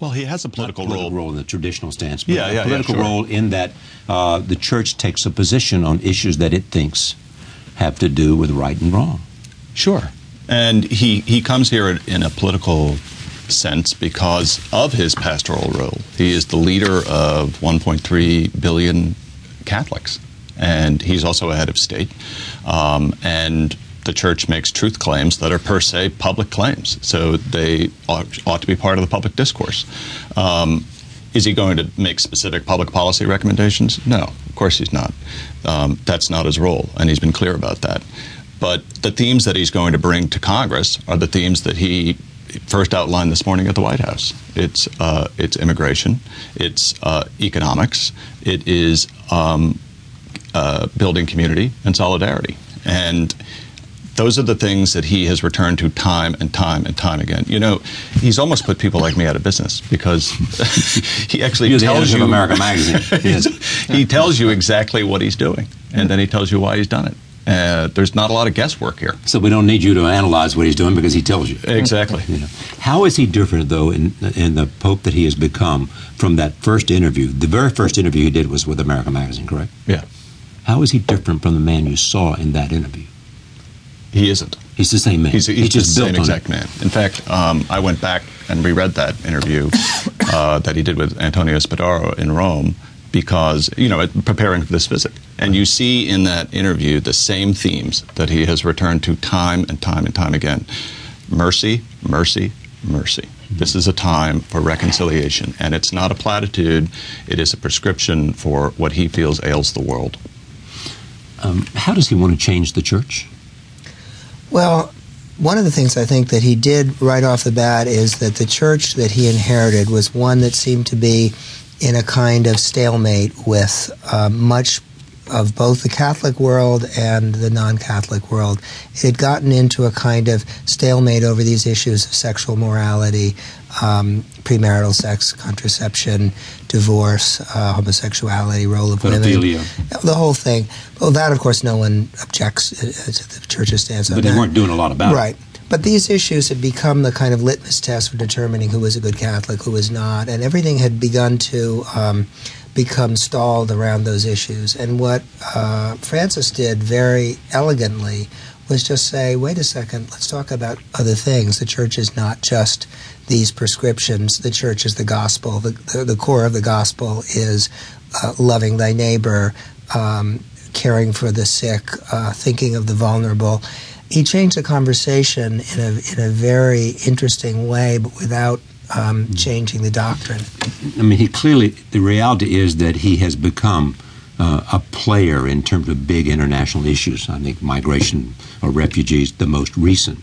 Well, he has a political, political role. role in the traditional stance, but Yeah, a yeah, yeah, political sure. role in that uh, the church takes a position on issues that it thinks have to do with right and wrong. Sure. And he, he comes here in a political sense because of his pastoral role. He is the leader of 1.3 billion Catholics, and he's also a head of state. Um, and the church makes truth claims that are per se public claims, so they ought, ought to be part of the public discourse. Um, is he going to make specific public policy recommendations? No, of course he's not. Um, that's not his role, and he's been clear about that. But the themes that he's going to bring to Congress are the themes that he first outlined this morning at the White House. It's uh, it's immigration, it's uh, economics, it is um, uh, building community and solidarity, and those are the things that he has returned to time and time and time again. You know, he's almost put people like me out of business because he actually You're tells you American Magazine. Yes. he tells you exactly what he's doing, and then he tells you why he's done it. Uh, there's not a lot of guesswork here. So we don't need you to analyze what he's doing because he tells you. Exactly. You know. How is he different, though, in, in the Pope that he has become from that first interview? The very first interview he did was with American Magazine, correct? Yeah. How is he different from the man you saw in that interview? He isn't. He's the same man. He's, he's just the same exact it. man. In fact, um, I went back and reread that interview uh, that he did with Antonio Spadaro in Rome because, you know, preparing for this visit. And you see in that interview the same themes that he has returned to time and time and time again mercy, mercy, mercy. This is a time for reconciliation. And it's not a platitude, it is a prescription for what he feels ails the world. Um, how does he want to change the church? Well, one of the things I think that he did right off the bat is that the church that he inherited was one that seemed to be in a kind of stalemate with uh, much of both the Catholic world and the non Catholic world. It had gotten into a kind of stalemate over these issues of sexual morality, um, premarital sex, contraception, divorce, uh, homosexuality, role of women. Pedophilia. The whole thing. Well, that, of course, no one objects uh, to the church's stance on But they weren't doing a lot about it. Right. But these issues had become the kind of litmus test for determining who was a good Catholic, who was not, and everything had begun to um, become stalled around those issues. And what uh, Francis did very elegantly was just say, wait a second, let's talk about other things. The church is not just these prescriptions, the church is the gospel. The, the, the core of the gospel is uh, loving thy neighbor, um, caring for the sick, uh, thinking of the vulnerable he changed the conversation in a in a very interesting way, but without um, changing the doctrine. I mean, he clearly, the reality is that he has become uh, a player in terms of big international issues. I think migration or refugees, the most recent.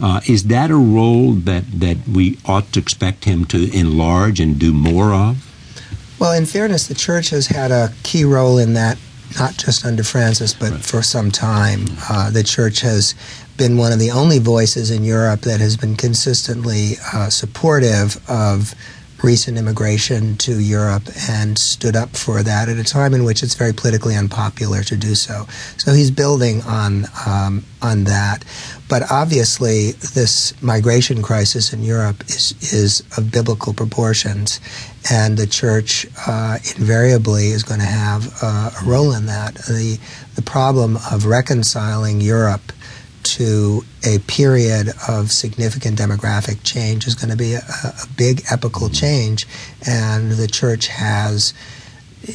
Uh, is that a role that, that we ought to expect him to enlarge and do more of? Well, in fairness, the church has had a key role in that, not just under Francis, but Right. for some time. Uh, the church has been one of the only voices in Europe that has been consistently uh, supportive of recent immigration to Europe and stood up for that at a time in which it's very politically unpopular to do so. So he's building on um, on that. But obviously, this migration crisis in Europe is is of biblical proportions, and the church uh, invariably is going to have uh, a role in that. The the problem of reconciling Europe to a period of significant demographic change is going to be a, a big epical change, and the church has,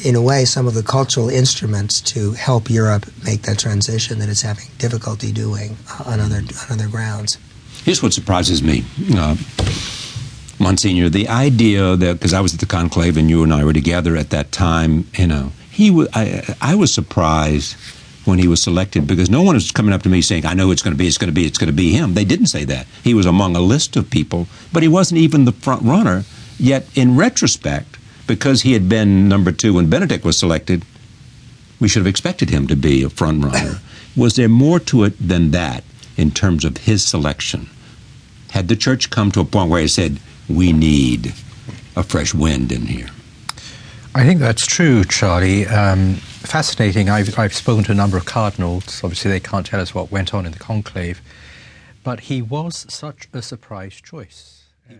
in a way, some of the cultural instruments to help Europe make that transition that it's having difficulty doing on other on other grounds. Here's what surprises me, uh, Monsignor. The idea that because I was at the conclave and you and I were together at that time, you know, he was. I, I was surprised when he was selected because no one was coming up to me saying, "I know it's going to be, it's going to be, it's going to be him." They didn't say that. He was among a list of people, but he wasn't even the front runner. Yet, in retrospect, because he had been number two when Benedict was selected, we should have expected him to be a front runner. was there more to it than that in terms of his selection? Had the church come to a point where it said, "We need a fresh wind in here"? I think that's true, Charlie. Um, fascinating. I've, I've spoken to a number of cardinals. Obviously, they can't tell us what went on in the conclave. But he was such a surprise choice.